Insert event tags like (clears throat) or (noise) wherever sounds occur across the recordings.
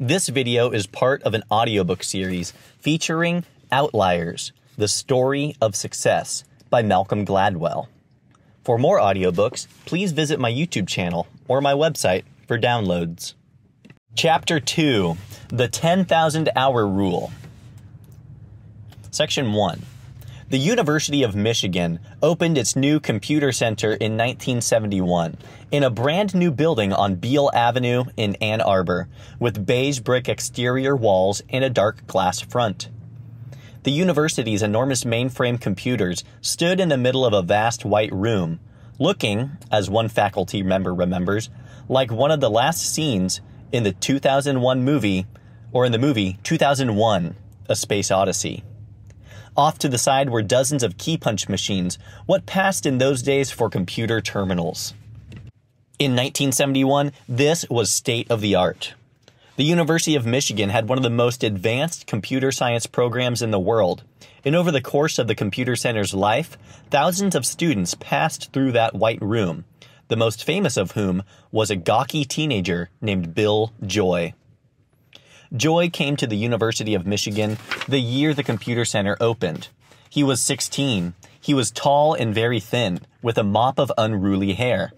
This video is part of an audiobook series featuring Outliers, The Story of Success by Malcolm Gladwell. For more audiobooks, please visit my YouTube channel or my website for downloads. Chapter 2 The 10,000 Hour Rule. Section 1 The University of Michigan opened its new computer center in 1971 in a brand new building on Beale Avenue in Ann Arbor with beige brick exterior walls and a dark glass front. The university's enormous mainframe computers stood in the middle of a vast white room, looking, as one faculty member remembers, like one of the last scenes in the 2001 movie, or in the movie 2001 A Space Odyssey. Off to the side were dozens of key punch machines, what passed in those days for computer terminals. In 1971, this was state of the art. The University of Michigan had one of the most advanced computer science programs in the world, and over the course of the computer center's life, thousands of students passed through that white room, the most famous of whom was a gawky teenager named Bill Joy. Joy came to the University of Michigan the year the computer center opened. He was 16. He was tall and very thin, with a mop of unruly hair.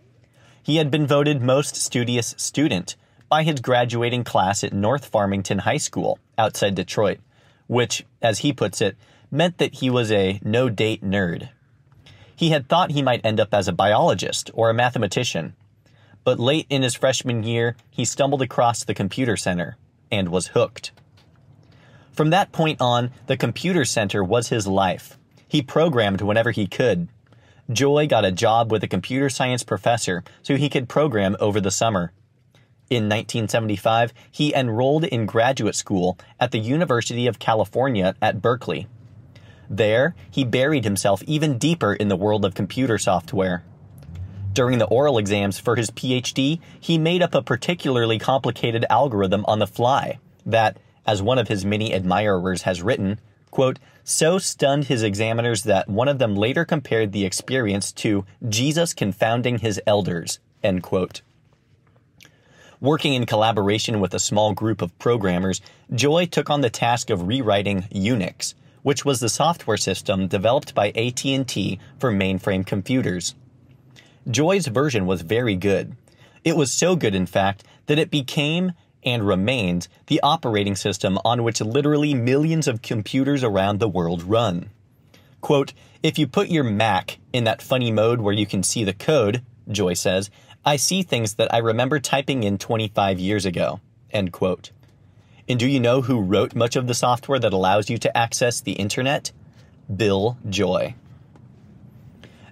He had been voted most studious student by his graduating class at North Farmington High School outside Detroit, which, as he puts it, meant that he was a no date nerd. He had thought he might end up as a biologist or a mathematician, but late in his freshman year, he stumbled across the computer center and was hooked. From that point on, the computer center was his life. He programmed whenever he could. Joy got a job with a computer science professor so he could program over the summer. In 1975, he enrolled in graduate school at the University of California at Berkeley. There, he buried himself even deeper in the world of computer software. During the oral exams for his PhD, he made up a particularly complicated algorithm on the fly that, as one of his many admirers has written, quote, so stunned his examiners that one of them later compared the experience to Jesus confounding his elders, end quote. Working in collaboration with a small group of programmers, Joy took on the task of rewriting Unix, which was the software system developed by AT&T for mainframe computers. Joy's version was very good. It was so good, in fact, that it became and remains the operating system on which literally millions of computers around the world run. Quote, if you put your Mac in that funny mode where you can see the code, Joy says, I see things that I remember typing in 25 years ago. End quote. And do you know who wrote much of the software that allows you to access the internet? Bill Joy.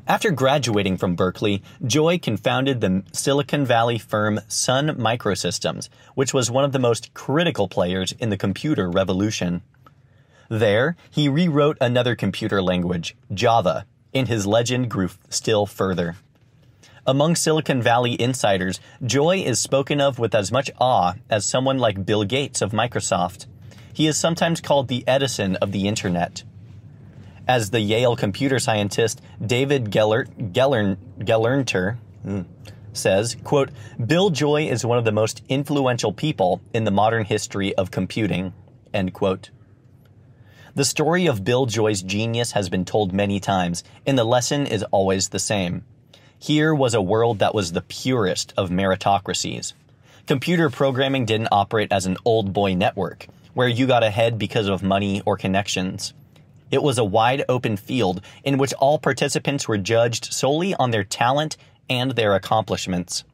After graduating from Berkeley, Joy confounded the Silicon Valley firm Sun Microsystems, which was one of the most critical players in the computer revolution. There, he rewrote another computer language, Java, and his legend grew still further. Among Silicon Valley insiders, Joy is spoken of with as much awe as someone like Bill Gates of Microsoft. He is sometimes called the Edison of the Internet. As the Yale computer scientist David Gellert, Gellern, Gelernter hmm, says, quote, Bill Joy is one of the most influential people in the modern history of computing, end quote. The story of Bill Joy's genius has been told many times, and the lesson is always the same. Here was a world that was the purest of meritocracies. Computer programming didn't operate as an old boy network, where you got ahead because of money or connections. It was a wide open field in which all participants were judged solely on their talent and their accomplishments.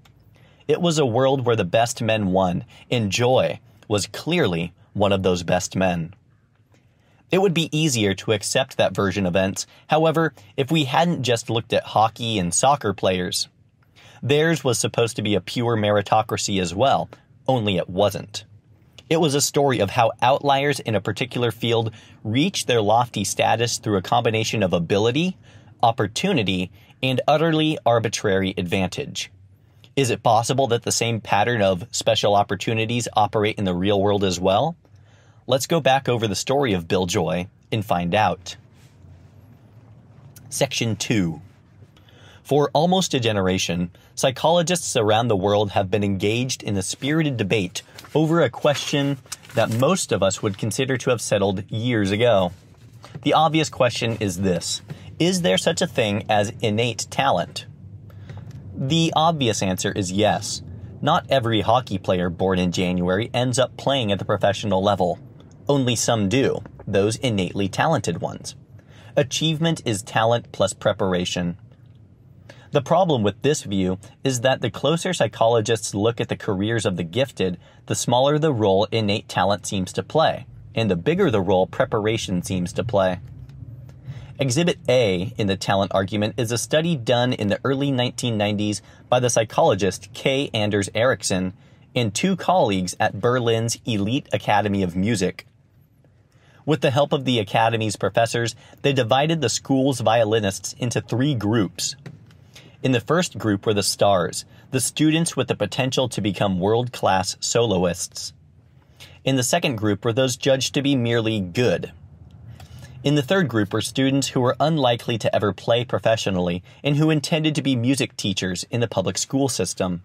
It was a world where the best men won, and Joy was clearly one of those best men. It would be easier to accept that version of events, however, if we hadn't just looked at hockey and soccer players. Theirs was supposed to be a pure meritocracy as well, only it wasn't. It was a story of how outliers in a particular field reach their lofty status through a combination of ability, opportunity, and utterly arbitrary advantage. Is it possible that the same pattern of special opportunities operate in the real world as well? Let's go back over the story of Bill Joy and find out. Section 2 For almost a generation, psychologists around the world have been engaged in a spirited debate over a question that most of us would consider to have settled years ago. The obvious question is this Is there such a thing as innate talent? The obvious answer is yes. Not every hockey player born in January ends up playing at the professional level. Only some do, those innately talented ones. Achievement is talent plus preparation. The problem with this view is that the closer psychologists look at the careers of the gifted, the smaller the role innate talent seems to play, and the bigger the role preparation seems to play. Exhibit A in the talent argument is a study done in the early 1990s by the psychologist K. Anders Ericsson and two colleagues at Berlin's Elite Academy of Music. With the help of the Academy's professors, they divided the school's violinists into three groups. In the first group were the stars, the students with the potential to become world class soloists. In the second group were those judged to be merely good. In the third group were students who were unlikely to ever play professionally and who intended to be music teachers in the public school system.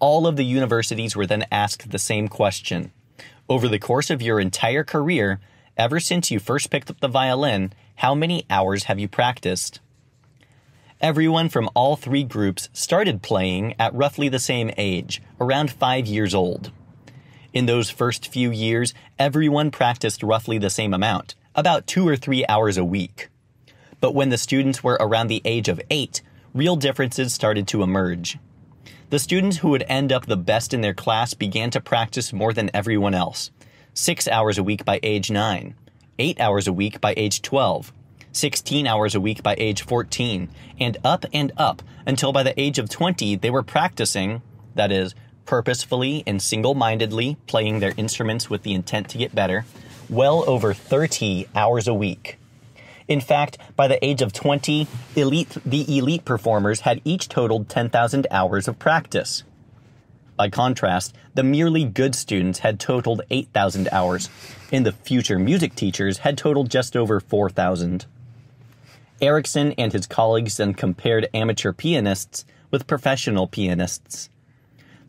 All of the universities were then asked the same question. Over the course of your entire career, ever since you first picked up the violin, how many hours have you practiced? Everyone from all three groups started playing at roughly the same age, around five years old. In those first few years, everyone practiced roughly the same amount, about two or three hours a week. But when the students were around the age of eight, real differences started to emerge. The students who would end up the best in their class began to practice more than everyone else. Six hours a week by age nine, eight hours a week by age 12, 16 hours a week by age 14, and up and up until by the age of 20 they were practicing, that is, purposefully and single mindedly playing their instruments with the intent to get better, well over 30 hours a week. In fact, by the age of 20, elite, the elite performers had each totaled 10,000 hours of practice. By contrast, the merely good students had totaled 8,000 hours, and the future music teachers had totaled just over 4,000. Ericsson and his colleagues then compared amateur pianists with professional pianists.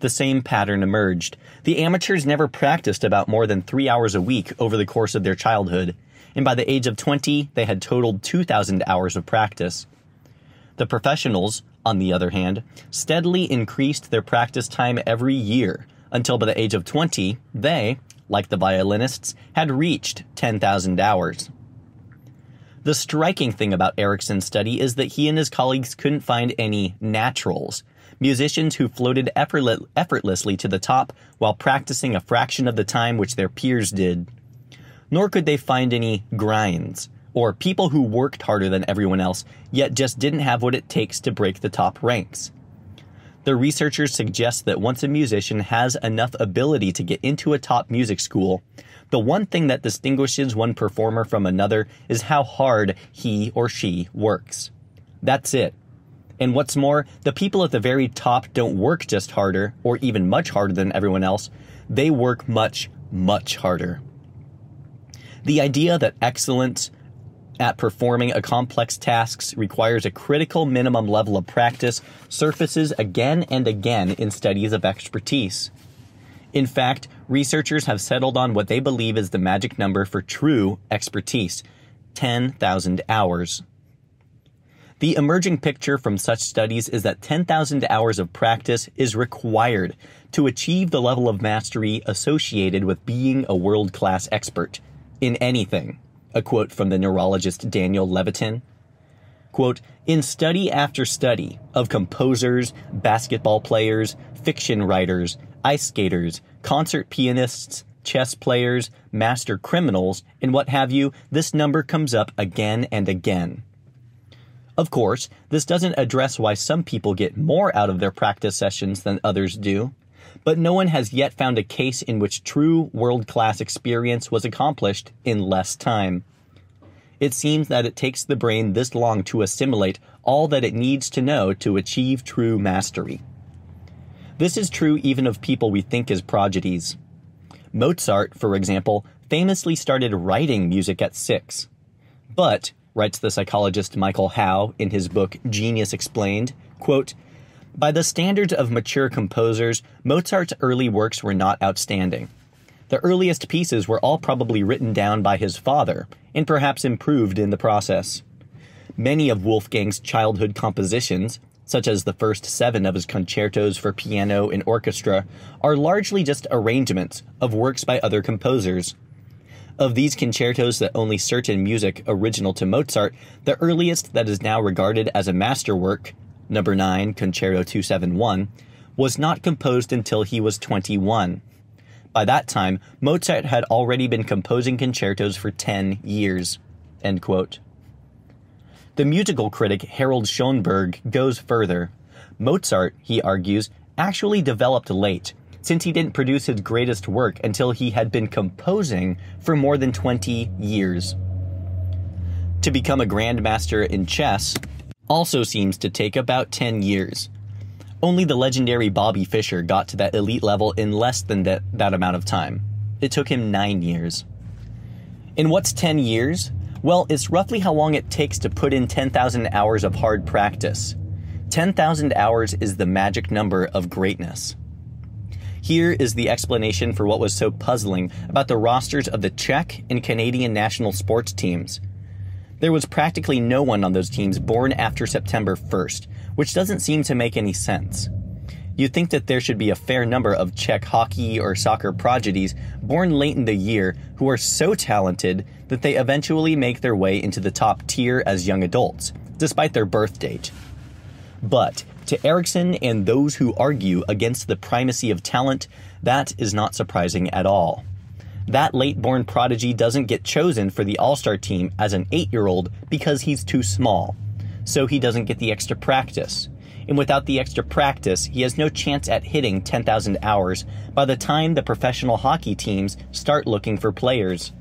The same pattern emerged. The amateurs never practiced about more than three hours a week over the course of their childhood, and by the age of 20, they had totaled 2,000 hours of practice. The professionals, on the other hand, steadily increased their practice time every year until by the age of 20, they, like the violinists, had reached 10,000 hours. The striking thing about Ericsson's study is that he and his colleagues couldn't find any naturals, musicians who floated effortlessly to the top while practicing a fraction of the time which their peers did. Nor could they find any grinds, or people who worked harder than everyone else, yet just didn't have what it takes to break the top ranks. The researchers suggest that once a musician has enough ability to get into a top music school, the one thing that distinguishes one performer from another is how hard he or she works. That's it. And what's more, the people at the very top don't work just harder, or even much harder than everyone else. They work much, much harder. The idea that excellence at performing a complex tasks requires a critical minimum level of practice surfaces again and again in studies of expertise. In fact, researchers have settled on what they believe is the magic number for true expertise 10,000 hours. The emerging picture from such studies is that 10,000 hours of practice is required to achieve the level of mastery associated with being a world class expert in anything. A quote from the neurologist Daniel Levitin. Quote, in study after study of composers, basketball players, fiction writers, ice skaters, concert pianists, chess players, master criminals, and what have you, this number comes up again and again. Of course, this doesn't address why some people get more out of their practice sessions than others do, but no one has yet found a case in which true world class experience was accomplished in less time. It seems that it takes the brain this long to assimilate all that it needs to know to achieve true mastery. This is true even of people we think as prodigies. Mozart, for example, famously started writing music at six. But, writes the psychologist Michael Howe in his book Genius Explained, quote, By the standards of mature composers, Mozart's early works were not outstanding. The earliest pieces were all probably written down by his father, and perhaps improved in the process. Many of Wolfgang's childhood compositions, such as the first seven of his concertos for piano and orchestra, are largely just arrangements of works by other composers. Of these concertos that only certain music original to Mozart, the earliest that is now regarded as a masterwork, number 9, Concerto 271, was not composed until he was 21. By that time, Mozart had already been composing concertos for 10 years. The musical critic Harold Schonberg goes further. Mozart, he argues, actually developed late, since he didn't produce his greatest work until he had been composing for more than 20 years. To become a grandmaster in chess also seems to take about 10 years. Only the legendary Bobby Fischer got to that elite level in less than that, that amount of time. It took him nine years. In what's 10 years? Well, it's roughly how long it takes to put in 10,000 hours of hard practice. 10,000 hours is the magic number of greatness. Here is the explanation for what was so puzzling about the rosters of the Czech and Canadian national sports teams. There was practically no one on those teams born after September 1st, which doesn't seem to make any sense. You'd think that there should be a fair number of Czech hockey or soccer prodigies born late in the year who are so talented that they eventually make their way into the top tier as young adults, despite their birth date. But to Ericsson and those who argue against the primacy of talent, that is not surprising at all. That late born prodigy doesn't get chosen for the All Star team as an 8 year old because he's too small, so he doesn't get the extra practice and without the extra practice, he has no chance at hitting 10,000 hours by the time the professional hockey teams start looking for players.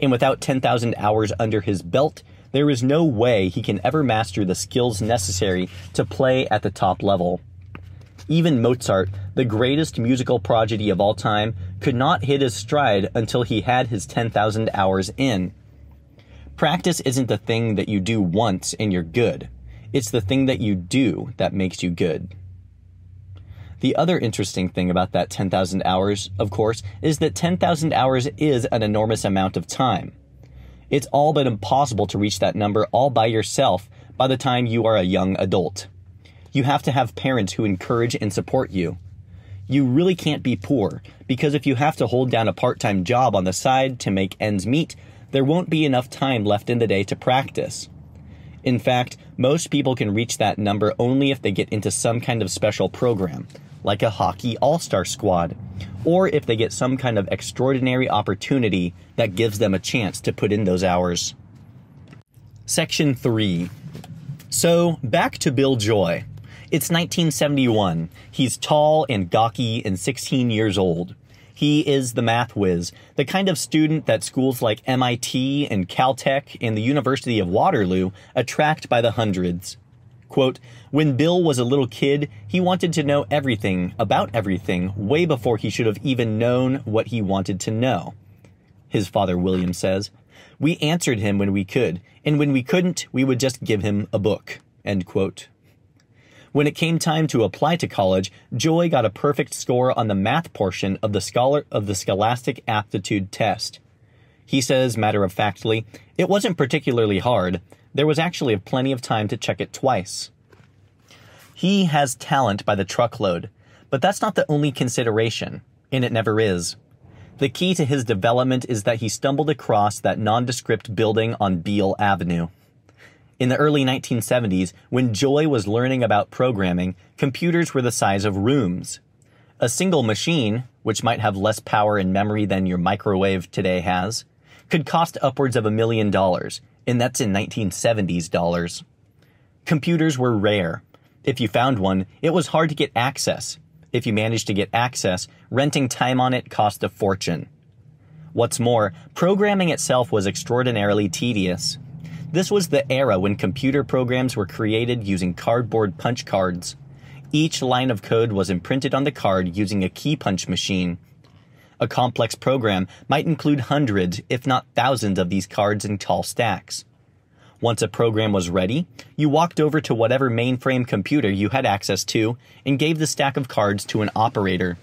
And without 10,000 hours under his belt, there is no way he can ever master the skills necessary to play at the top level. Even Mozart, the greatest musical prodigy of all time, could not hit his stride until he had his 10,000 hours in. Practice isn't the thing that you do once and you're good. It's the thing that you do that makes you good. The other interesting thing about that 10,000 hours, of course, is that 10,000 hours is an enormous amount of time. It's all but impossible to reach that number all by yourself by the time you are a young adult. You have to have parents who encourage and support you. You really can't be poor because if you have to hold down a part time job on the side to make ends meet, there won't be enough time left in the day to practice. In fact, most people can reach that number only if they get into some kind of special program, like a hockey all star squad, or if they get some kind of extraordinary opportunity that gives them a chance to put in those hours. Section 3. So, back to Bill Joy. It's 1971. He's tall and gawky and 16 years old. He is the math whiz, the kind of student that schools like MIT and Caltech and the University of Waterloo attract by the hundreds. Quote, when Bill was a little kid, he wanted to know everything about everything way before he should have even known what he wanted to know. His father William says, We answered him when we could, and when we couldn't, we would just give him a book. End quote. When it came time to apply to college, Joy got a perfect score on the math portion of the scholar of the Scholastic Aptitude Test. He says matter of factly, it wasn't particularly hard. There was actually plenty of time to check it twice. He has talent by the truckload, but that's not the only consideration, and it never is. The key to his development is that he stumbled across that nondescript building on Beale Avenue. In the early 1970s, when Joy was learning about programming, computers were the size of rooms. A single machine, which might have less power and memory than your microwave today has, could cost upwards of a million dollars, and that's in 1970s dollars. Computers were rare. If you found one, it was hard to get access. If you managed to get access, renting time on it cost a fortune. What's more, programming itself was extraordinarily tedious. This was the era when computer programs were created using cardboard punch cards. Each line of code was imprinted on the card using a key punch machine. A complex program might include hundreds, if not thousands, of these cards in tall stacks. Once a program was ready, you walked over to whatever mainframe computer you had access to and gave the stack of cards to an operator.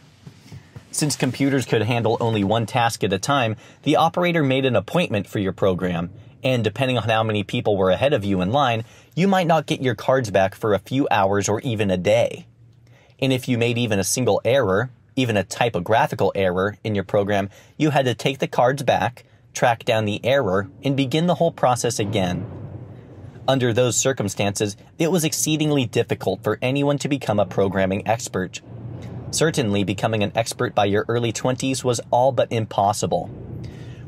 Since computers could handle only one task at a time, the operator made an appointment for your program, and depending on how many people were ahead of you in line, you might not get your cards back for a few hours or even a day. And if you made even a single error, even a typographical error in your program, you had to take the cards back, track down the error, and begin the whole process again. Under those circumstances, it was exceedingly difficult for anyone to become a programming expert. Certainly, becoming an expert by your early 20s was all but impossible.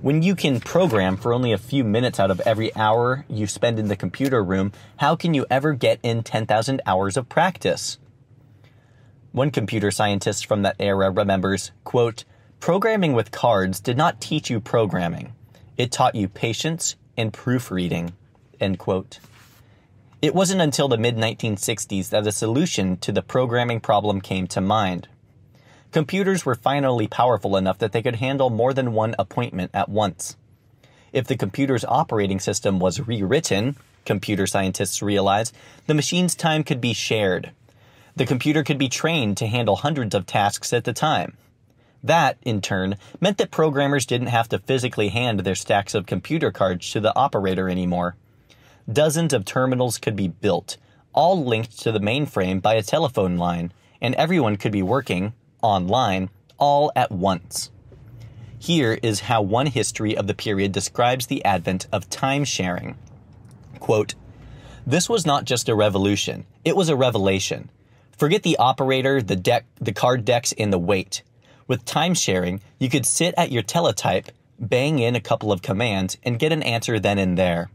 When you can program for only a few minutes out of every hour you spend in the computer room, how can you ever get in 10,000 hours of practice? One computer scientist from that era remembers, quote, Programming with cards did not teach you programming. It taught you patience and proofreading. End quote. It wasn't until the mid 1960s that a solution to the programming problem came to mind. Computers were finally powerful enough that they could handle more than one appointment at once. If the computer's operating system was rewritten, computer scientists realized, the machine's time could be shared. The computer could be trained to handle hundreds of tasks at a time. That, in turn, meant that programmers didn't have to physically hand their stacks of computer cards to the operator anymore. Dozens of terminals could be built, all linked to the mainframe by a telephone line, and everyone could be working, online, all at once. Here is how one history of the period describes the advent of time sharing. Quote, this was not just a revolution, it was a revelation. Forget the operator, the deck, the card decks, and the wait. With time sharing, you could sit at your teletype, bang in a couple of commands, and get an answer then and there.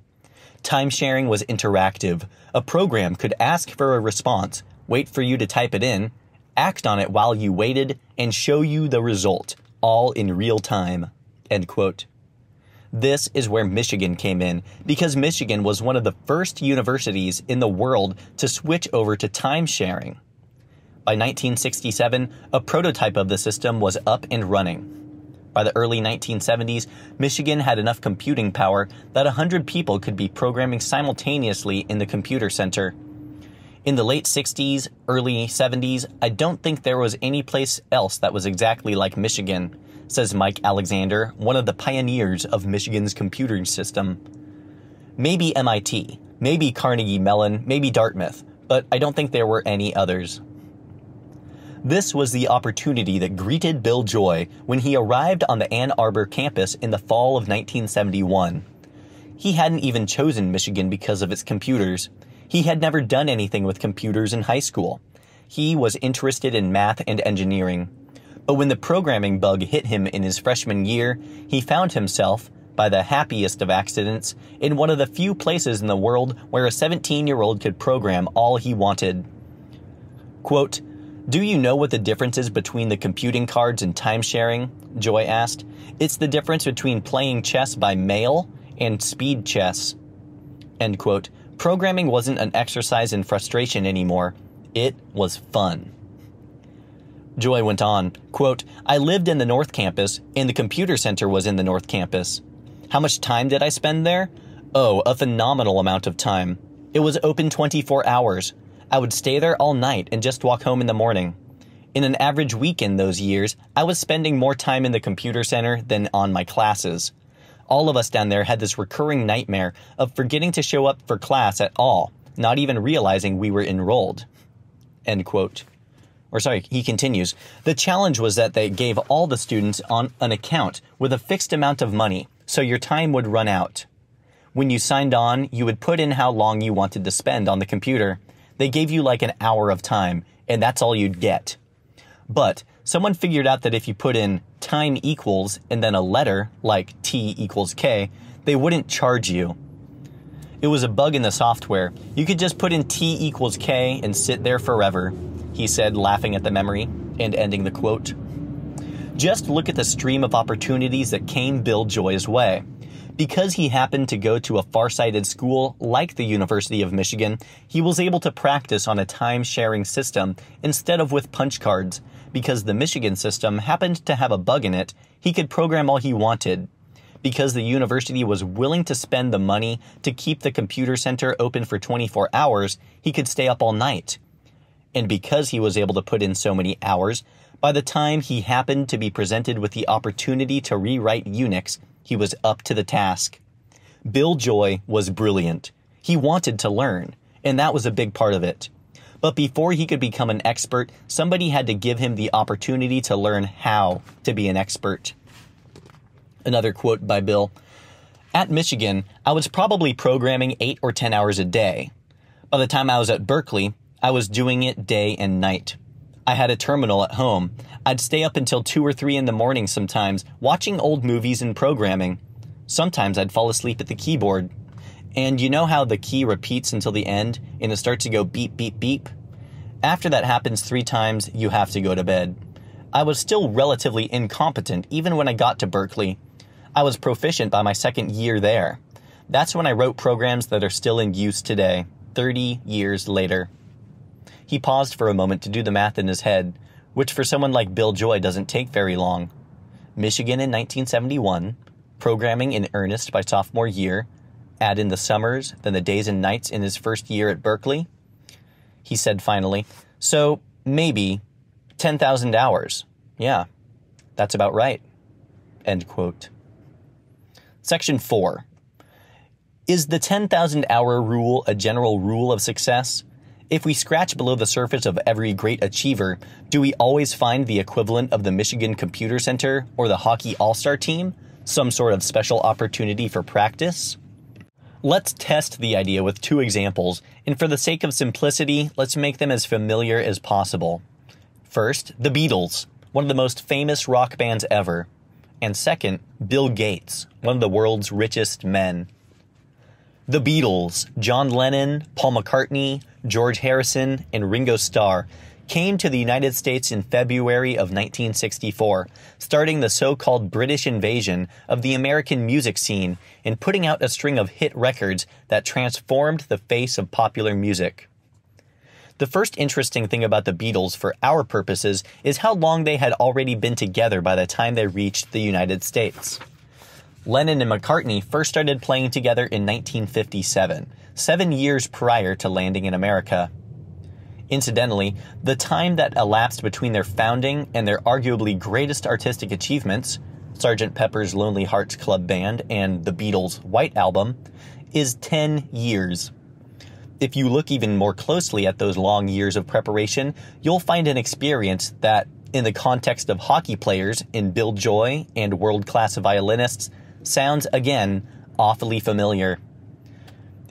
Time sharing was interactive. A program could ask for a response, wait for you to type it in, act on it while you waited, and show you the result, all in real time. End quote. This is where Michigan came in, because Michigan was one of the first universities in the world to switch over to time sharing. By 1967, a prototype of the system was up and running. By the early 1970s, Michigan had enough computing power that 100 people could be programming simultaneously in the computer center in the late 60s, early 70s, I don't think there was any place else that was exactly like Michigan, says Mike Alexander, one of the pioneers of Michigan's computing system. Maybe MIT, maybe Carnegie Mellon, maybe Dartmouth, but I don't think there were any others. This was the opportunity that greeted Bill Joy when he arrived on the Ann Arbor campus in the fall of 1971. He hadn't even chosen Michigan because of its computers. He had never done anything with computers in high school. He was interested in math and engineering. But when the programming bug hit him in his freshman year, he found himself, by the happiest of accidents, in one of the few places in the world where a 17 year old could program all he wanted. Quote, Do you know what the difference is between the computing cards and time sharing? Joy asked. It's the difference between playing chess by mail and speed chess. End quote. Programming wasn't an exercise in frustration anymore. It was fun. Joy went on, quote, I lived in the North Campus, and the computer center was in the North Campus. How much time did I spend there? Oh, a phenomenal amount of time. It was open 24 hours. I would stay there all night and just walk home in the morning. In an average week in those years, I was spending more time in the computer center than on my classes all of us down there had this recurring nightmare of forgetting to show up for class at all, not even realizing we were enrolled. End quote. Or sorry, he continues. The challenge was that they gave all the students on an account with a fixed amount of money, so your time would run out. When you signed on, you would put in how long you wanted to spend on the computer. They gave you like an hour of time, and that's all you'd get. But someone figured out that if you put in time equals and then a letter like t equals k, they wouldn't charge you. It was a bug in the software. You could just put in t equals k and sit there forever, he said, laughing at the memory and ending the quote. Just look at the stream of opportunities that came Bill Joy's way. Because he happened to go to a far-sighted school like the University of Michigan, he was able to practice on a time-sharing system instead of with punch cards, because the Michigan system happened to have a bug in it, he could program all he wanted. because the university was willing to spend the money to keep the computer center open for 24 hours, he could stay up all night. And because he was able to put in so many hours, by the time he happened to be presented with the opportunity to rewrite Unix, he was up to the task. Bill Joy was brilliant. He wanted to learn, and that was a big part of it. But before he could become an expert, somebody had to give him the opportunity to learn how to be an expert. Another quote by Bill At Michigan, I was probably programming eight or 10 hours a day. By the time I was at Berkeley, I was doing it day and night. I had a terminal at home. I'd stay up until 2 or 3 in the morning sometimes, watching old movies and programming. Sometimes I'd fall asleep at the keyboard. And you know how the key repeats until the end and it starts to go beep, beep, beep? After that happens three times, you have to go to bed. I was still relatively incompetent even when I got to Berkeley. I was proficient by my second year there. That's when I wrote programs that are still in use today, 30 years later. He paused for a moment to do the math in his head, which for someone like Bill Joy doesn't take very long. Michigan in 1971, programming in earnest by sophomore year, add in the summers, then the days and nights in his first year at Berkeley. He said finally, So maybe 10,000 hours. Yeah, that's about right. End quote. Section 4. Is the 10,000 hour rule a general rule of success? If we scratch below the surface of every great achiever, do we always find the equivalent of the Michigan Computer Center or the Hockey All Star team? Some sort of special opportunity for practice? Let's test the idea with two examples, and for the sake of simplicity, let's make them as familiar as possible. First, the Beatles, one of the most famous rock bands ever. And second, Bill Gates, one of the world's richest men. The Beatles, John Lennon, Paul McCartney, George Harrison, and Ringo Starr came to the United States in February of 1964, starting the so called British invasion of the American music scene and putting out a string of hit records that transformed the face of popular music. The first interesting thing about the Beatles for our purposes is how long they had already been together by the time they reached the United States. Lennon and McCartney first started playing together in 1957, seven years prior to landing in America. Incidentally, the time that elapsed between their founding and their arguably greatest artistic achievements, Sgt. Pepper's Lonely Hearts Club Band and the Beatles' White Album, is 10 years. If you look even more closely at those long years of preparation, you'll find an experience that, in the context of hockey players in Bill Joy and world class violinists, sounds again awfully familiar.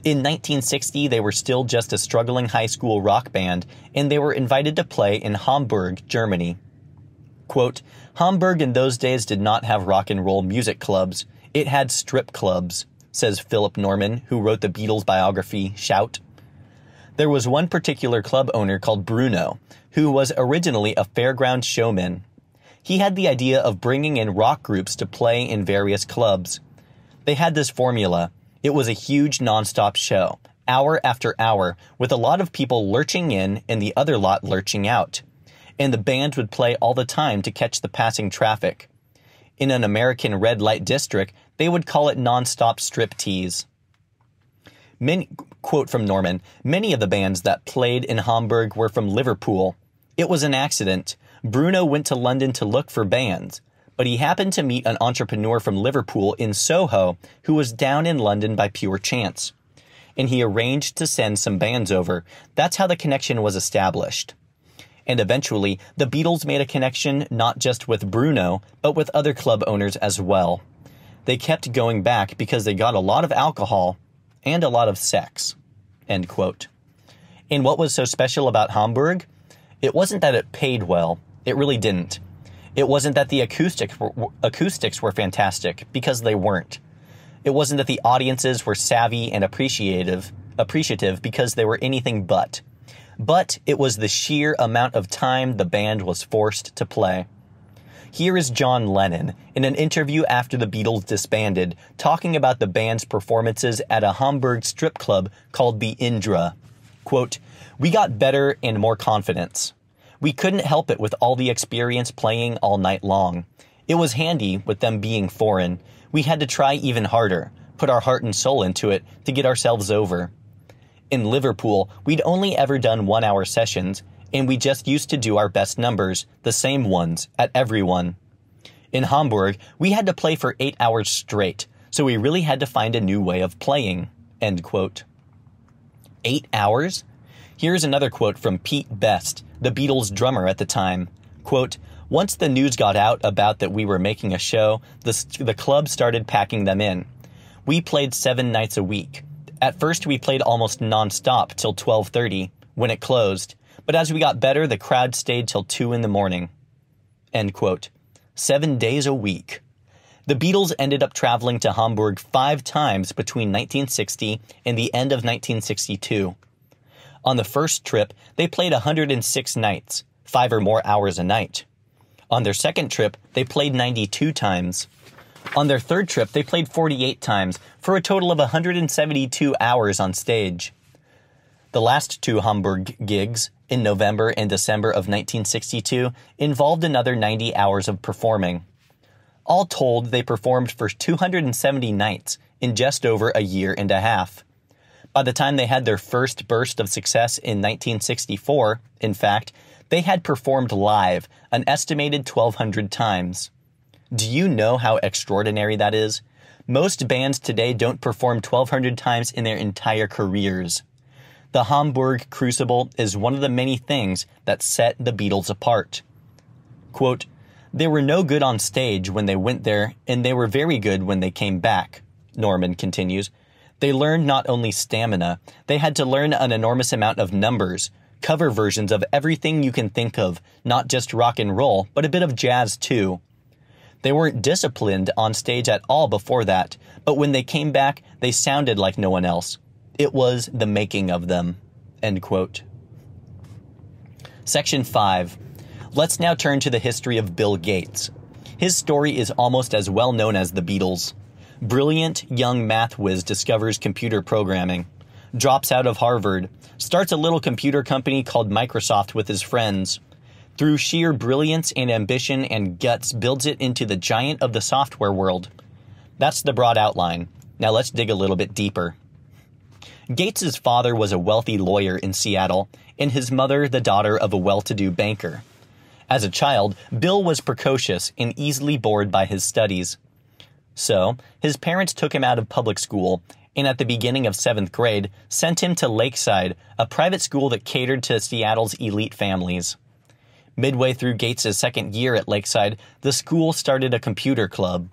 In 1960, they were still just a struggling high school rock band, and they were invited to play in Hamburg, Germany. Quote, Hamburg in those days did not have rock and roll music clubs. It had strip clubs, says Philip Norman, who wrote the Beatles biography, Shout. There was one particular club owner called Bruno, who was originally a fairground showman. He had the idea of bringing in rock groups to play in various clubs. They had this formula it was a huge nonstop show, hour after hour, with a lot of people lurching in and the other lot lurching out. And the band would play all the time to catch the passing traffic. In an American red light district, they would call it nonstop strip tease. Many, quote from Norman, many of the bands that played in Hamburg were from Liverpool. It was an accident. Bruno went to London to look for bands but he happened to meet an entrepreneur from Liverpool in Soho who was down in London by pure chance. And he arranged to send some bands over. That's how the connection was established. And eventually, the Beatles made a connection not just with Bruno, but with other club owners as well. They kept going back because they got a lot of alcohol and a lot of sex. End quote. And what was so special about Hamburg? It wasn't that it paid well. It really didn't. It wasn't that the acoustic, acoustics were fantastic, because they weren't. It wasn't that the audiences were savvy and appreciative, appreciative because they were anything but. But it was the sheer amount of time the band was forced to play. Here is John Lennon in an interview after the Beatles disbanded, talking about the band's performances at a Hamburg strip club called the Indra. Quote, We got better and more confidence. We couldn't help it with all the experience playing all night long. It was handy with them being foreign. We had to try even harder, put our heart and soul into it to get ourselves over. In Liverpool, we'd only ever done one hour sessions, and we just used to do our best numbers, the same ones, at every one. In Hamburg, we had to play for eight hours straight, so we really had to find a new way of playing. End quote. Eight hours? Here's another quote from Pete Best, the Beatles drummer at the time. Quote, once the news got out about that we were making a show, the, the club started packing them in. We played seven nights a week. At first, we played almost nonstop till 12:30 when it closed. But as we got better, the crowd stayed till two in the morning. End quote. Seven days a week. The Beatles ended up traveling to Hamburg five times between 1960 and the end of 1962. On the first trip, they played 106 nights, five or more hours a night. On their second trip, they played 92 times. On their third trip, they played 48 times for a total of 172 hours on stage. The last two Hamburg gigs, in November and December of 1962, involved another 90 hours of performing. All told, they performed for 270 nights in just over a year and a half. By the time they had their first burst of success in 1964, in fact, they had performed live an estimated 1,200 times. Do you know how extraordinary that is? Most bands today don't perform 1,200 times in their entire careers. The Hamburg Crucible is one of the many things that set the Beatles apart. Quote, they were no good on stage when they went there, and they were very good when they came back, Norman continues. They learned not only stamina, they had to learn an enormous amount of numbers, cover versions of everything you can think of, not just rock and roll, but a bit of jazz too. They weren't disciplined on stage at all before that, but when they came back, they sounded like no one else. It was the making of them. End quote. Section 5. Let's now turn to the history of Bill Gates. His story is almost as well known as the Beatles. Brilliant young math whiz discovers computer programming, drops out of Harvard, starts a little computer company called Microsoft with his friends, through sheer brilliance and ambition and guts, builds it into the giant of the software world. That's the broad outline. Now let's dig a little bit deeper. Gates's father was a wealthy lawyer in Seattle, and his mother the daughter of a well-to-do banker. As a child, Bill was precocious and easily bored by his studies. So, his parents took him out of public school and at the beginning of seventh grade sent him to Lakeside, a private school that catered to Seattle's elite families. Midway through Gates' second year at Lakeside, the school started a computer club.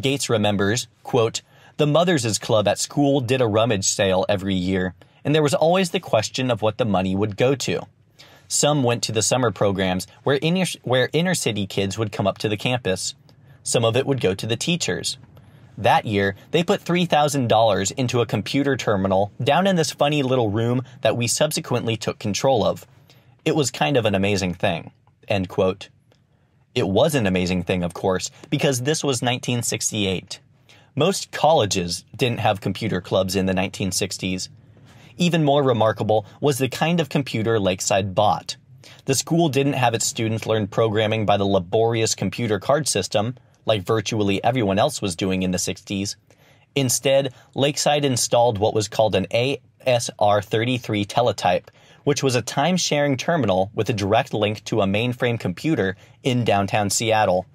Gates remembers, quote, the Mothers' Club at school did a rummage sale every year, and there was always the question of what the money would go to. Some went to the summer programs where inner, where inner city kids would come up to the campus. Some of it would go to the teachers. That year, they put $3,000 into a computer terminal down in this funny little room that we subsequently took control of. It was kind of an amazing thing. End quote. It was an amazing thing, of course, because this was 1968. Most colleges didn't have computer clubs in the 1960s. Even more remarkable was the kind of computer Lakeside bought. The school didn't have its students learn programming by the laborious computer card system, like virtually everyone else was doing in the 60s. Instead, Lakeside installed what was called an ASR 33 teletype, which was a time sharing terminal with a direct link to a mainframe computer in downtown Seattle.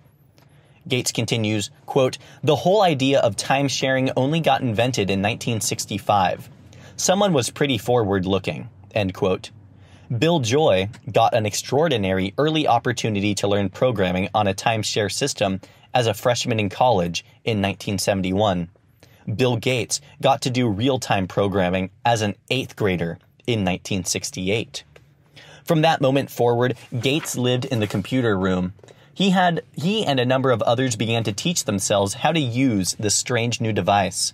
Gates continues, quote, The whole idea of time sharing only got invented in 1965. Someone was pretty forward looking, end quote. Bill Joy got an extraordinary early opportunity to learn programming on a timeshare system as a freshman in college in 1971. Bill Gates got to do real time programming as an eighth grader in 1968. From that moment forward, Gates lived in the computer room. He had he and a number of others began to teach themselves how to use this strange new device.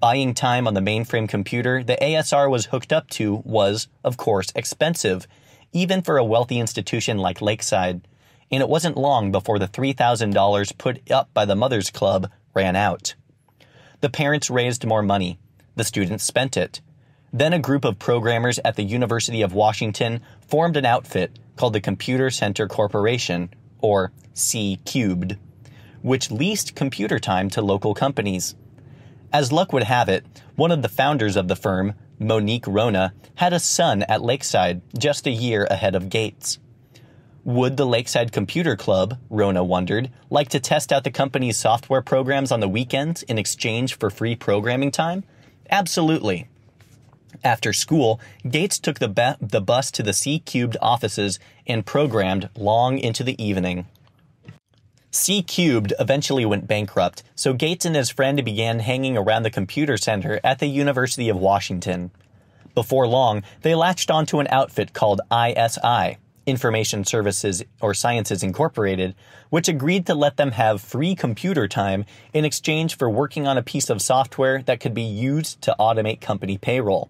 Buying time on the mainframe computer the ASR was hooked up to was, of course, expensive, even for a wealthy institution like Lakeside. And it wasn't long before the $3,000 put up by the Mothers Club ran out. The parents raised more money. The students spent it. Then a group of programmers at the University of Washington formed an outfit called the Computer Center Corporation, or C Cubed. which leased computer time to local companies. As luck would have it, one of the founders of the firm, Monique Rona, had a son at Lakeside just a year ahead of Gates. Would the Lakeside Computer Club, Rona wondered, like to test out the company's software programs on the weekends in exchange for free programming time? Absolutely. After school, Gates took the, ba- the bus to the C Cubed offices and programmed long into the evening. C Cubed eventually went bankrupt, so Gates and his friend began hanging around the computer center at the University of Washington. Before long, they latched onto an outfit called ISI, Information Services or Sciences Incorporated, which agreed to let them have free computer time in exchange for working on a piece of software that could be used to automate company payroll.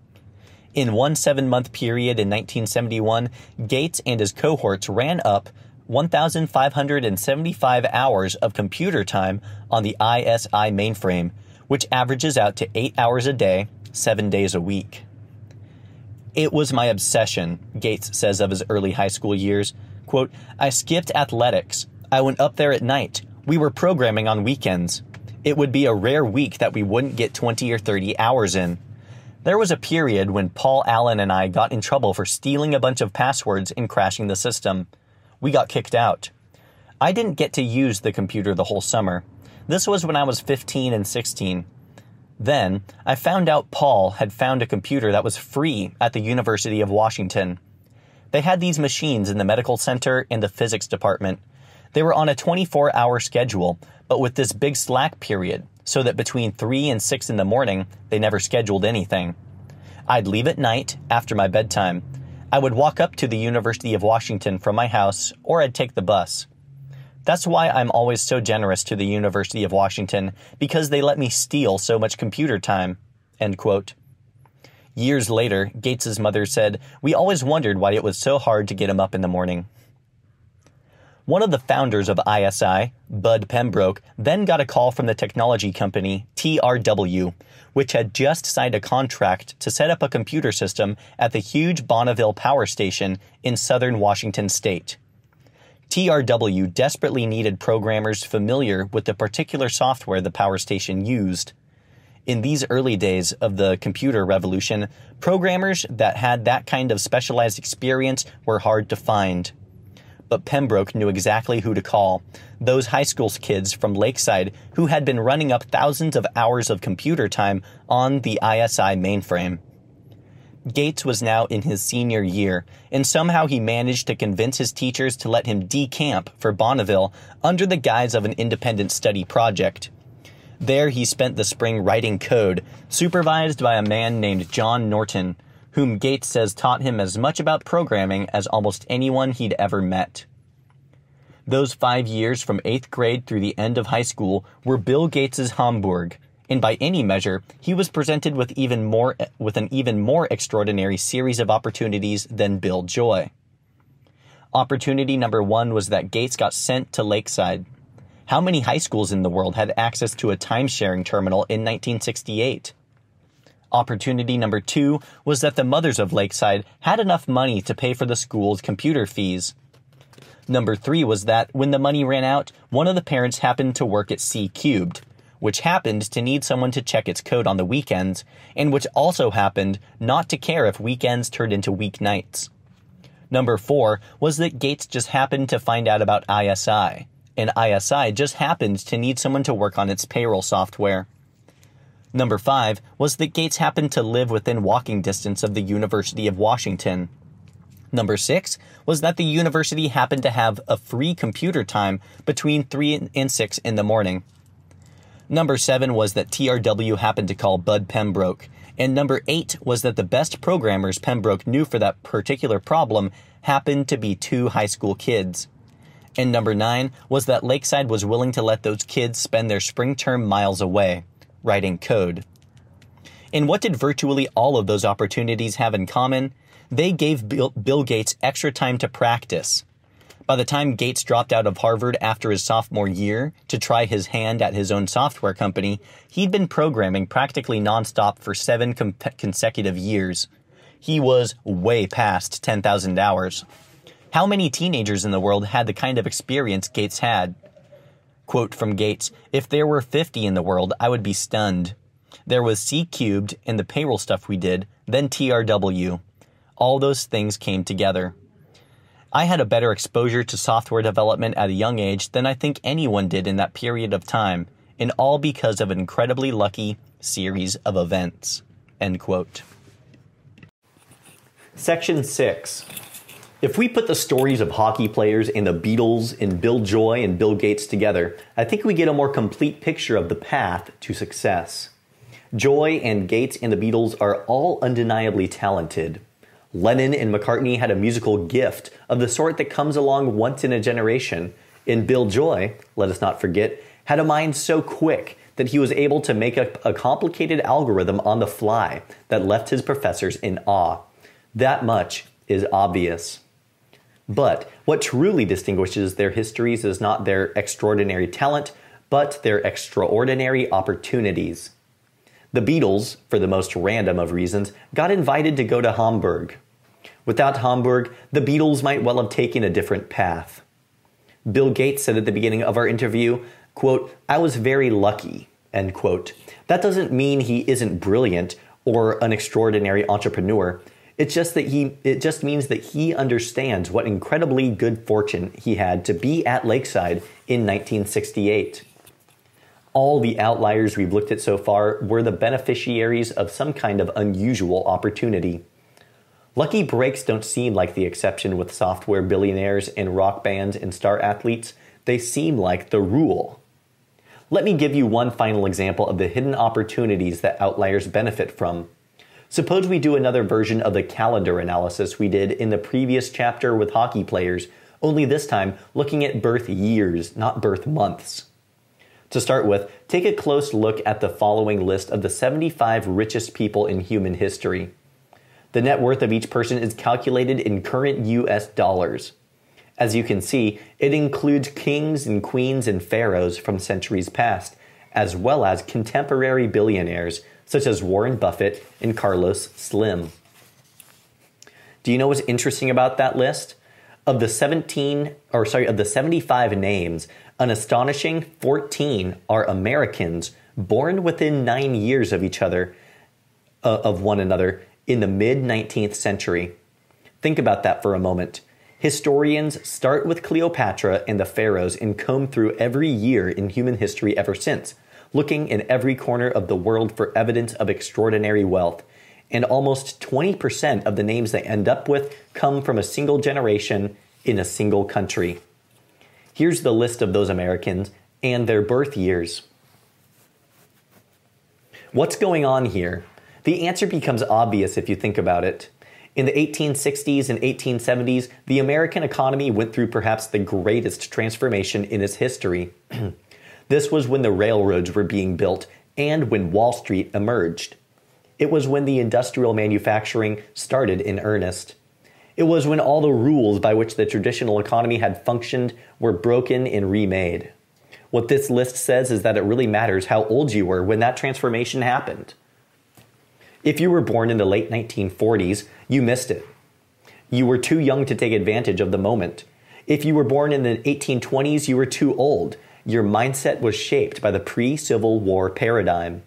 In one seven month period in 1971, Gates and his cohorts ran up 1,575 hours of computer time on the ISI mainframe, which averages out to 8 hours a day, 7 days a week. It was my obsession, Gates says of his early high school years. Quote, I skipped athletics. I went up there at night. We were programming on weekends. It would be a rare week that we wouldn't get 20 or 30 hours in. There was a period when Paul Allen and I got in trouble for stealing a bunch of passwords and crashing the system. We got kicked out. I didn't get to use the computer the whole summer. This was when I was 15 and 16. Then, I found out Paul had found a computer that was free at the University of Washington. They had these machines in the medical center and the physics department. They were on a 24 hour schedule, but with this big slack period, so that between 3 and 6 in the morning, they never scheduled anything. I'd leave at night after my bedtime. I would walk up to the University of Washington from my house, or I'd take the bus. That's why I'm always so generous to the University of Washington, because they let me steal so much computer time. End quote. Years later, Gates's mother said, We always wondered why it was so hard to get him up in the morning. One of the founders of ISI, Bud Pembroke, then got a call from the technology company TRW, which had just signed a contract to set up a computer system at the huge Bonneville Power Station in southern Washington state. TRW desperately needed programmers familiar with the particular software the power station used. In these early days of the computer revolution, programmers that had that kind of specialized experience were hard to find but Pembroke knew exactly who to call. Those high school kids from Lakeside who had been running up thousands of hours of computer time on the ISI mainframe. Gates was now in his senior year, and somehow he managed to convince his teachers to let him decamp for Bonneville under the guise of an independent study project. There he spent the spring writing code, supervised by a man named John Norton, whom Gates says taught him as much about programming as almost anyone he'd ever met. Those five years from eighth grade through the end of high school were Bill Gates's Hamburg, and by any measure, he was presented with even more with an even more extraordinary series of opportunities than Bill Joy. Opportunity number one was that Gates got sent to Lakeside. How many high schools in the world had access to a time sharing terminal in 1968? Opportunity number two was that the mothers of Lakeside had enough money to pay for the school's computer fees. Number three was that when the money ran out, one of the parents happened to work at C Cubed, which happened to need someone to check its code on the weekends, and which also happened not to care if weekends turned into weeknights. Number four was that Gates just happened to find out about ISI, and ISI just happened to need someone to work on its payroll software. Number five was that Gates happened to live within walking distance of the University of Washington. Number six was that the university happened to have a free computer time between 3 and 6 in the morning. Number seven was that TRW happened to call Bud Pembroke. And number eight was that the best programmers Pembroke knew for that particular problem happened to be two high school kids. And number nine was that Lakeside was willing to let those kids spend their spring term miles away writing code. And what did virtually all of those opportunities have in common? They gave Bill, Gates extra time to practice. By the time Gates dropped out of Harvard after his sophomore year to try his hand at his own software company, he'd been programming practically nonstop for seven com- consecutive years. He was way past 10,000 hours. How many teenagers in the world had the kind of experience Gates had? Quote from Gates If there were 50 in the world, I would be stunned. There was C cubed and the payroll stuff we did, then TRW. All those things came together. I had a better exposure to software development at a young age than I think anyone did in that period of time, and all because of an incredibly lucky series of events. End quote. Section 6. If we put the stories of hockey players and the Beatles and Bill Joy and Bill Gates together, I think we get a more complete picture of the path to success. Joy and Gates and the Beatles are all undeniably talented. Lennon and McCartney had a musical gift of the sort that comes along once in a generation. And Bill Joy, let us not forget, had a mind so quick that he was able to make a, a complicated algorithm on the fly that left his professors in awe. That much is obvious. But what truly distinguishes their histories is not their extraordinary talent, but their extraordinary opportunities. The Beatles, for the most random of reasons, got invited to go to Hamburg. Without Hamburg, the Beatles might well have taken a different path. Bill Gates said at the beginning of our interview, quote, I was very lucky, end quote. That doesn't mean he isn't brilliant or an extraordinary entrepreneur. It's just that he it just means that he understands what incredibly good fortune he had to be at Lakeside in 1968 all the outliers we've looked at so far were the beneficiaries of some kind of unusual opportunity. Lucky breaks don't seem like the exception with software billionaires and rock bands and star athletes, they seem like the rule. Let me give you one final example of the hidden opportunities that outliers benefit from. Suppose we do another version of the calendar analysis we did in the previous chapter with hockey players, only this time looking at birth years, not birth months. To start with, take a close look at the following list of the 75 richest people in human history. The net worth of each person is calculated in current US dollars. As you can see, it includes kings and queens and pharaohs from centuries past, as well as contemporary billionaires such as Warren Buffett and Carlos Slim. Do you know what's interesting about that list? Of the 17 or sorry, of the 75 names, an astonishing 14 are Americans born within 9 years of each other uh, of one another in the mid 19th century. Think about that for a moment. Historians start with Cleopatra and the pharaohs and comb through every year in human history ever since, looking in every corner of the world for evidence of extraordinary wealth and almost 20% of the names they end up with come from a single generation in a single country. Here's the list of those Americans and their birth years. What's going on here? The answer becomes obvious if you think about it. In the 1860s and 1870s, the American economy went through perhaps the greatest transformation in its history. (clears throat) this was when the railroads were being built and when Wall Street emerged. It was when the industrial manufacturing started in earnest. It was when all the rules by which the traditional economy had functioned were broken and remade. What this list says is that it really matters how old you were when that transformation happened. If you were born in the late 1940s, you missed it. You were too young to take advantage of the moment. If you were born in the 1820s, you were too old. Your mindset was shaped by the pre Civil War paradigm.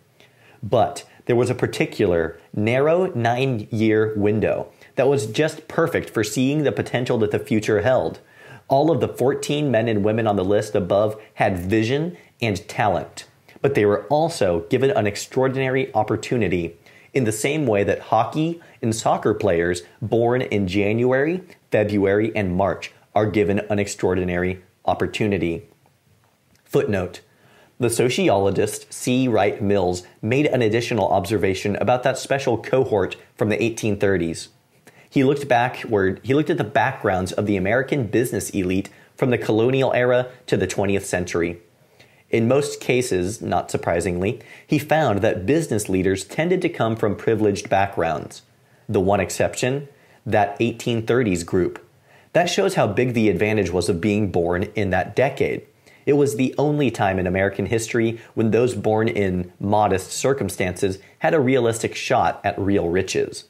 But there was a particular narrow nine year window that was just perfect for seeing the potential that the future held. All of the 14 men and women on the list above had vision and talent, but they were also given an extraordinary opportunity in the same way that hockey and soccer players born in January, February, and March are given an extraordinary opportunity. Footnote the sociologist C. Wright Mills made an additional observation about that special cohort from the 1830s. He looked backward, he looked at the backgrounds of the American business elite from the colonial era to the 20th century. In most cases, not surprisingly, he found that business leaders tended to come from privileged backgrounds. The one exception, that 1830s group. That shows how big the advantage was of being born in that decade. It was the only time in American history when those born in modest circumstances had a realistic shot at real riches.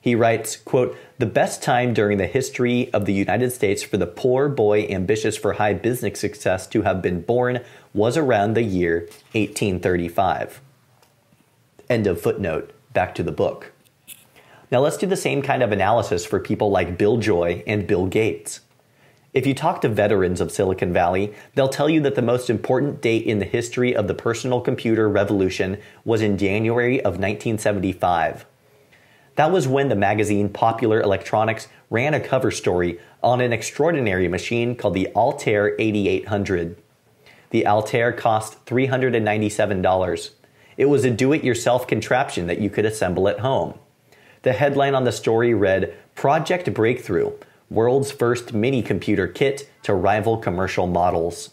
He writes, quote, the best time during the history of the United States for the poor boy ambitious for high business success to have been born was around the year 1835. End of footnote. Back to the book. Now let's do the same kind of analysis for people like Bill Joy and Bill Gates. If you talk to veterans of Silicon Valley, they'll tell you that the most important date in the history of the personal computer revolution was in January of 1975. That was when the magazine Popular Electronics ran a cover story on an extraordinary machine called the Altair 8800. The Altair cost $397. It was a do it yourself contraption that you could assemble at home. The headline on the story read Project Breakthrough World's First Mini Computer Kit to Rival Commercial Models.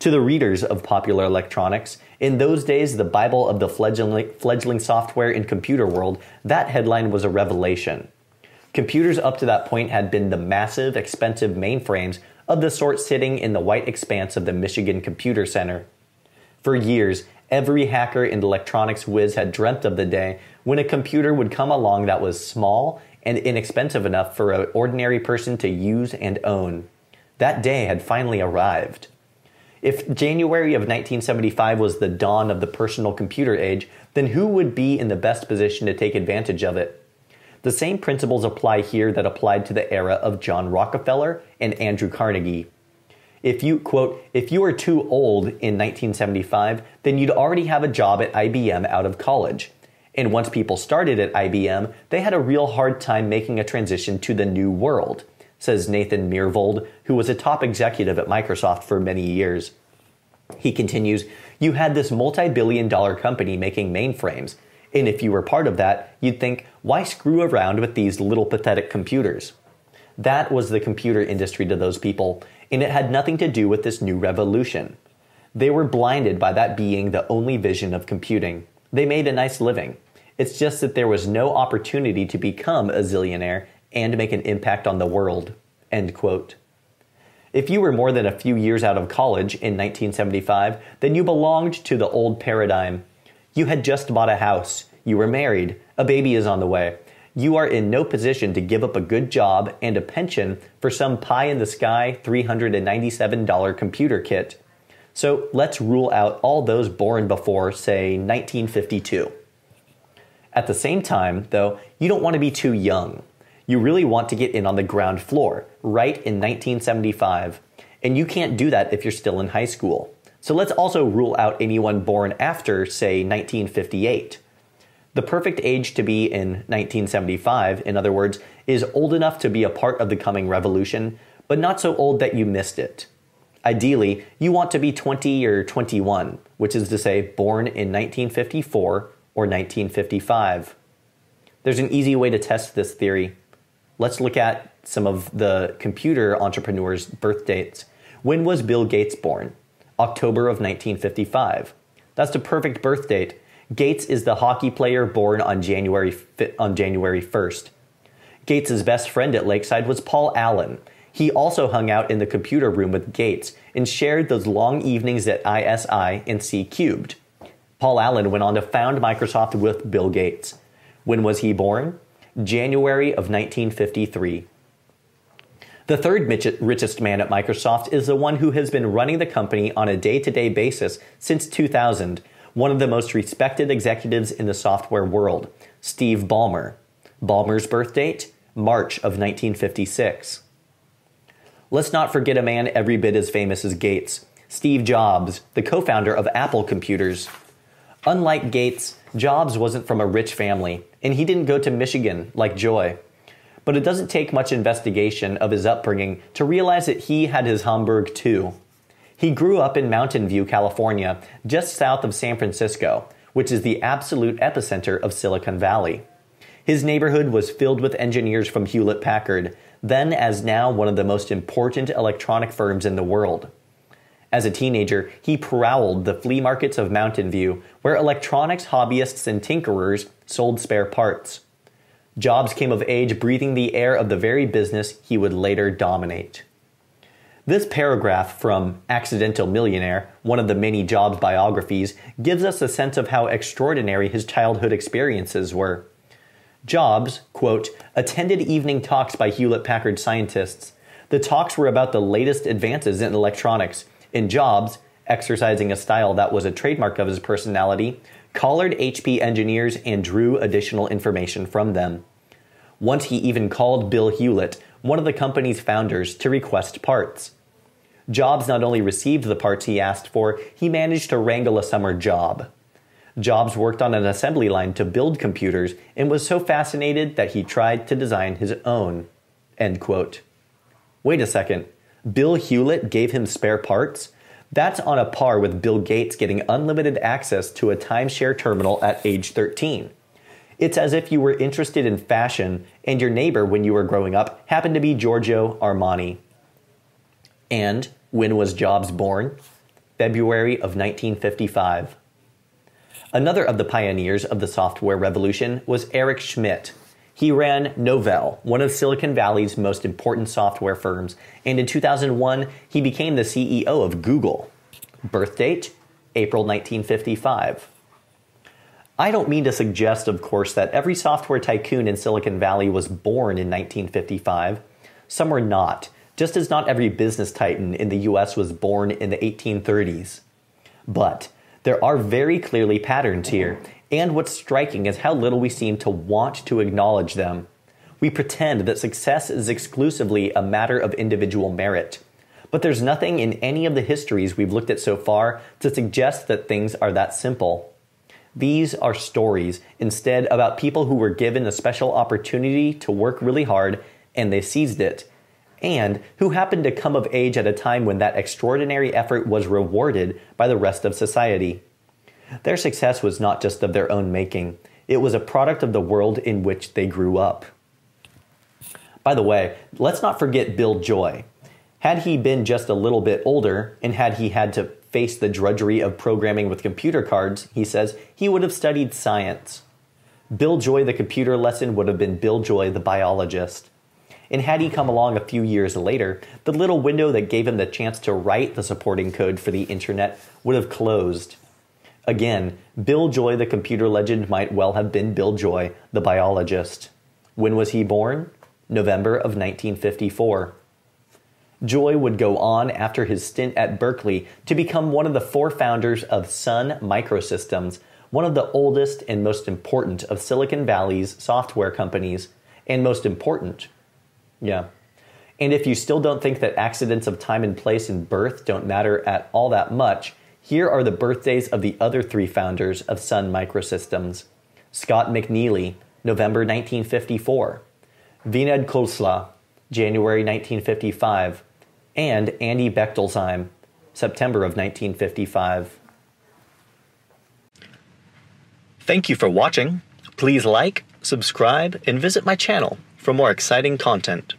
To the readers of popular electronics, in those days, the Bible of the fledgling, fledgling software and computer world, that headline was a revelation. Computers up to that point had been the massive, expensive mainframes of the sort sitting in the white expanse of the Michigan Computer Center. For years, every hacker and electronics whiz had dreamt of the day when a computer would come along that was small and inexpensive enough for an ordinary person to use and own. That day had finally arrived. If January of 1975 was the dawn of the personal computer age, then who would be in the best position to take advantage of it? The same principles apply here that applied to the era of John Rockefeller and Andrew Carnegie. If you, quote, if you were too old in 1975, then you'd already have a job at IBM out of college. And once people started at IBM, they had a real hard time making a transition to the new world, says Nathan Myhrvold, who was a top executive at Microsoft for many years. He continues, You had this multi billion dollar company making mainframes, and if you were part of that, you'd think, why screw around with these little pathetic computers? That was the computer industry to those people, and it had nothing to do with this new revolution. They were blinded by that being the only vision of computing. They made a nice living. It's just that there was no opportunity to become a zillionaire and make an impact on the world. End quote. If you were more than a few years out of college in 1975, then you belonged to the old paradigm. You had just bought a house. You were married. A baby is on the way. You are in no position to give up a good job and a pension for some pie in the sky $397 computer kit. So let's rule out all those born before, say, 1952. At the same time, though, you don't want to be too young. You really want to get in on the ground floor, right in 1975. And you can't do that if you're still in high school. So let's also rule out anyone born after, say, 1958. The perfect age to be in 1975, in other words, is old enough to be a part of the coming revolution, but not so old that you missed it. Ideally, you want to be 20 or 21, which is to say, born in 1954 or 1955. There's an easy way to test this theory. Let's look at some of the computer entrepreneurs' birth dates. When was Bill Gates born? October of 1955. That's the perfect birth date. Gates is the hockey player born on January on January 1st. Gates's best friend at Lakeside was Paul Allen. He also hung out in the computer room with Gates and shared those long evenings at ISI and C cubed. Paul Allen went on to found Microsoft with Bill Gates. When was he born? January of 1953. The third richest man at Microsoft is the one who has been running the company on a day to day basis since 2000, one of the most respected executives in the software world, Steve Ballmer. Ballmer's birth date? March of 1956. Let's not forget a man every bit as famous as Gates, Steve Jobs, the co founder of Apple Computers. Unlike Gates, Jobs wasn't from a rich family, and he didn't go to Michigan like Joy but it doesn't take much investigation of his upbringing to realize that he had his Hamburg too. He grew up in Mountain View, California, just south of San Francisco, which is the absolute epicenter of Silicon Valley. His neighborhood was filled with engineers from Hewlett Packard, then as now one of the most important electronic firms in the world. As a teenager, he prowled the flea markets of Mountain View, where electronics hobbyists and tinkerers sold spare parts. Jobs came of age breathing the air of the very business he would later dominate. This paragraph from Accidental Millionaire, one of the many Jobs biographies, gives us a sense of how extraordinary his childhood experiences were. Jobs, quote, attended evening talks by Hewlett Packard scientists. The talks were about the latest advances in electronics, and Jobs, exercising a style that was a trademark of his personality, collared HP engineers and drew additional information from them. Once he even called Bill Hewlett, one of the company's founders, to request parts. Jobs not only received the parts he asked for, he managed to wrangle a summer job. Jobs worked on an assembly line to build computers and was so fascinated that he tried to design his own. End quote. Wait a second. Bill Hewlett gave him spare parts? That's on a par with Bill Gates getting unlimited access to a timeshare terminal at age 13. It's as if you were interested in fashion and your neighbor when you were growing up happened to be Giorgio Armani. And when was Jobs born? February of 1955. Another of the pioneers of the software revolution was Eric Schmidt. He ran Novell, one of Silicon Valley's most important software firms, and in 2001 he became the CEO of Google. Birth date? April 1955. I don't mean to suggest, of course, that every software tycoon in Silicon Valley was born in 1955. Some were not, just as not every business titan in the US was born in the 1830s. But there are very clearly patterns here, and what's striking is how little we seem to want to acknowledge them. We pretend that success is exclusively a matter of individual merit. But there's nothing in any of the histories we've looked at so far to suggest that things are that simple. These are stories, instead, about people who were given a special opportunity to work really hard and they seized it, and who happened to come of age at a time when that extraordinary effort was rewarded by the rest of society. Their success was not just of their own making, it was a product of the world in which they grew up. By the way, let's not forget Bill Joy. Had he been just a little bit older, and had he had to face the drudgery of programming with computer cards, he says, he would have studied science. Bill Joy, the computer lesson, would have been Bill Joy, the biologist. And had he come along a few years later, the little window that gave him the chance to write the supporting code for the internet would have closed. Again, Bill Joy, the computer legend, might well have been Bill Joy, the biologist. When was he born? November of 1954. Joy would go on after his stint at Berkeley to become one of the four founders of Sun Microsystems, one of the oldest and most important of Silicon Valley's software companies. And most important. Yeah. And if you still don't think that accidents of time and place and birth don't matter at all that much, here are the birthdays of the other three founders of Sun Microsystems Scott McNealy, November 1954, Vinod Khosla, January 1955, and Andy Bechtolsheim, September of 1955. Thank you for watching. Please like, subscribe, and visit my channel for more exciting content.